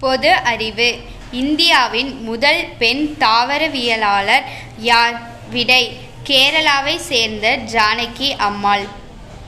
பொது அறிவு. இந்தியாவின் முதல் பெண் தாவரவியலாளர் யார்? விடை. கேரளாவை சேர்ந்த ஜானகி அம்மாள்.